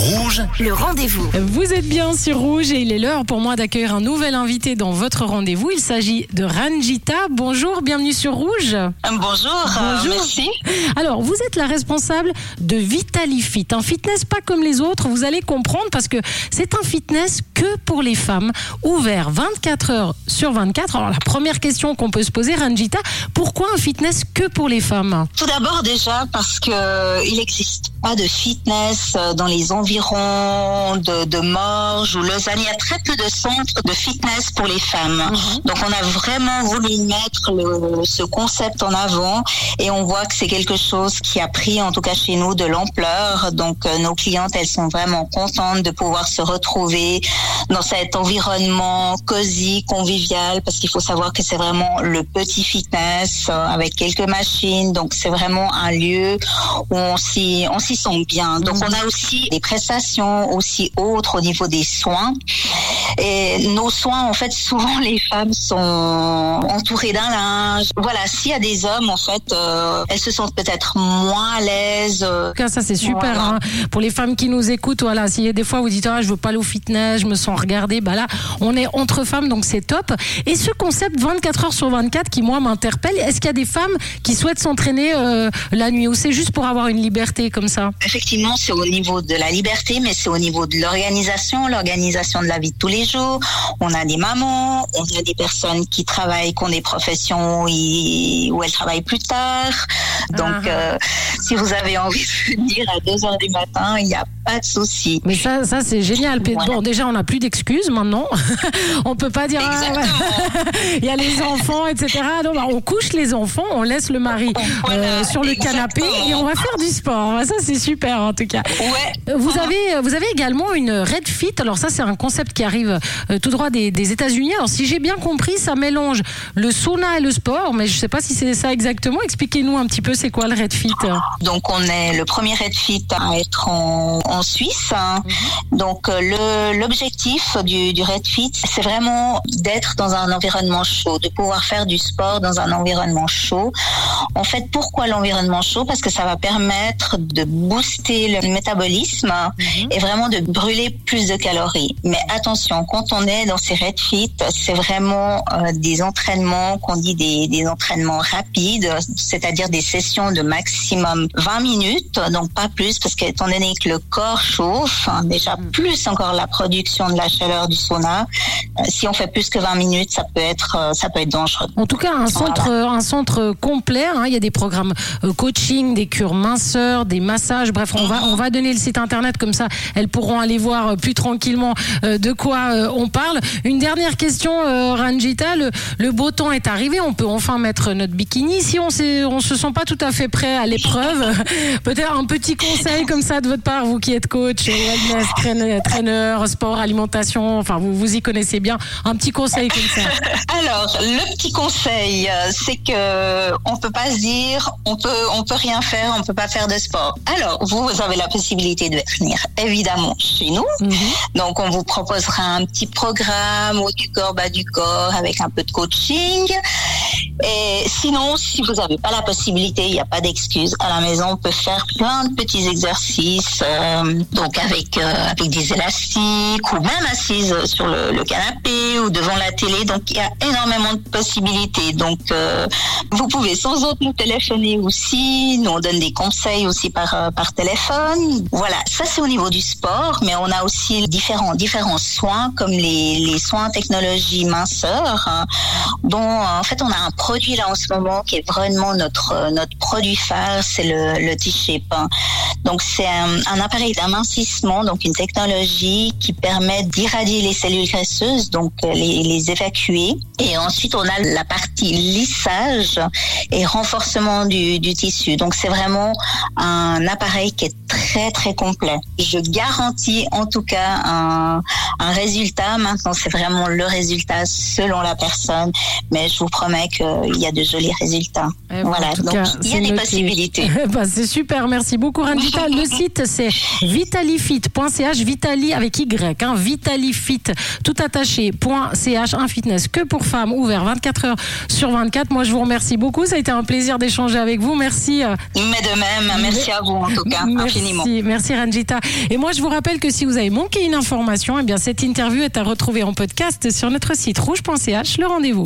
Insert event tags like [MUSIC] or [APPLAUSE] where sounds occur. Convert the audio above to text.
Rouge, Le rendez-vous. Vous êtes bien sur Rouge et il est l'heure pour moi d'accueillir un nouvel invité dans votre rendez-vous. Il s'agit de Ranjita. Bonjour, bienvenue sur Rouge. Bonjour, euh, Bonjour. merci. Alors, vous êtes la responsable de Vitalifit, un fitness pas comme les autres, vous allez comprendre parce que c'est un fitness que pour les femmes, ouvert 24 heures sur 24. Alors, la première question qu'on peut se poser, Ranjita, pourquoi un fitness que pour les femmes? Tout d'abord déjà parce que euh, il n'existe pas de fitness euh, dans les environs de, de Morges ou Lausanne. Il y a très peu de centres de fitness pour les femmes. Donc on a vraiment voulu mettre le- ce concept en avant et on voit que c'est quelque chose qui a pris en tout cas chez nous de l'ampleur. Donc euh, nos clientes elles sont vraiment contentes de pouvoir se retrouver dans cet environnement cosy, convivial, parce qu'il faut savoir que c'est vraiment le petit fitness euh, avec quelques machines. Donc c'est vraiment un lieu où on s'y s'y sent bien. Donc on a aussi des prestations aussi autres au niveau des soins. Et nos soins, en fait, souvent les femmes sont entourées d'un linge. Voilà, s'il y a des hommes, en fait, euh, elles se sentent peut-être moins à l'aise. euh, cas, ça c'est super. Voilà. hein. Pour les femmes qui nous écoutent, voilà, si des fois vous dites ah, je veux pas aller au fitness, je me sens regardée, bah là on est entre femmes donc c'est top. Et ce concept 24 heures sur 24 qui moi m'interpelle, est-ce qu'il y a des femmes qui souhaitent s'entraîner euh, la nuit ou c'est juste pour avoir une liberté comme ça? Effectivement, c'est au niveau de la liberté, mais c'est au niveau de l'organisation, l'organisation de la vie de tous les jours. On a des mamans, on a des personnes qui travaillent, qui ont des professions où, ils- où elles travaillent plus tard. Donc, Ah. euh, si vous avez envie de [LAUGHS] venir à 2 heures du matin, il n'y a pas de souci. Mais ça, ça c'est génial. Voilà. Bon, déjà on n'a plus d'excuses maintenant. [LAUGHS] on peut pas dire ah, [LAUGHS] il y a les enfants, etc. Non, bah, on couche les enfants, on laisse le mari Voilà, euh, sur le canapé et on va faire du sport. Ça c'est super en tout cas. Ouais. Vous avez, vous avez également une Red Fit. Alors ça, c'est un concept qui arrive euh, tout droit des, des États-Unis. Alors si j'ai bien compris, ça mélange le sauna et le sport, mais je sais pas si c'est ça exactement. Expliquez-nous un petit peu, c'est quoi le Red Fit? Donc on est le premier Redfit à être en, en Suisse. hein. Donc euh, l'objectif du, du Redfit, c'est vraiment d'être dans un environnement chaud, de pouvoir faire du sport dans un environnement chaud. En fait, pourquoi l'environnement chaud? Parce que ça va permettre de booster le métabolisme et vraiment de brûler plus de calories. Mais attention, quand on est dans ces Redfit, c'est vraiment euh, des entraînements qu'on dit des, des entraînements rapides, c'est-à-dire des sessions de maximum 20 minutes, donc pas plus, parce qu'étant donné que le corps chauffe, hein, déjà plus encore la production de la chaleur du sauna, euh, si on fait plus que 20 minutes, ça peut être, euh, ça peut être dangereux. En tout cas, un centre, un centre complet. hein. Il y a des programmes coaching, des cures minceurs, des massages. Bref, on va, on va donner le site internet comme ça. Elles pourront aller voir euh, plus tranquillement euh, de quoi euh, on parle. Une dernière question, Ranjita. Le, beau temps est arrivé. On peut enfin mettre notre bikini. Si on on se sent pas tout à fait prêt à l'épreuve, [LAUGHS] peut-être un petit conseil comme ça de votre part, vous qui êtes coach, wellness, traîneur, sport, alimentation. Enfin, vous vous y connaissez bien. Un petit conseil comme ça. [LAUGHS] Alors, le petit conseil, c'est que on peut pas se dire on peut on peut rien faire, on peut pas faire de sport. Vous, vous avez la possibilité de venir évidemment chez nous. Mhm. Donc, on vous proposera un petit programme haut du corps, bas du corps, avec un peu de coaching. Et sinon, si vous n'avez pas la possibilité, il n'y a pas d'excuse. À la maison, on peut faire plein de petits exercices, euh, donc avec euh, avec des élastiques ou même assise sur le, le canapé ou devant la télé. Donc, il y a énormément de possibilités. Donc, euh, vous pouvez sans autre nous téléphoner aussi. Nous, on donne des conseils aussi par euh, par téléphone. Voilà, ça c'est au niveau du sport, mais on a aussi différents différents soins comme les les soins technologie minceur, hein, dont en fait on a un produit là en ce moment qui est vraiment notre euh, notre produit phare, c'est le le T-shape. Donc c'est un, appareil d'amincissement, donc une technologie qui permet d'irradier les cellules graisseuses, donc euh, les, les évacuer. Et ensuite on a la partie lissage et renforcement du, du tissu. Donc c'est vraiment un appareil qui est très très complet. Je garantis en tout cas un, un résultat. Maintenant c'est vraiment le résultat selon la personne, mais je vous promets que il y a de jolis résultats. Eh ben, en voilà, donc cas, il y a des noté. possibilités. Bah, [LAUGHS] c'est super, merci beaucoup Rangita. Le [LAUGHS] site c'est vitalifit.ch, Vitali avec Y, hein, vitalifit, tout attaché, .ch, un fitness que pour femmes, ouvert 24 heures sur 24. Moi je vous remercie beaucoup, ça a été un plaisir d'échanger avec vous. Merci. euh, Mais de même, merci à vous en tout cas, infiniment. Merci, Ranjita. Et moi, je vous rappelle que si vous avez manqué une information, eh bien, cette interview est à retrouver en podcast sur notre site rouge.ch. Le rendez-vous.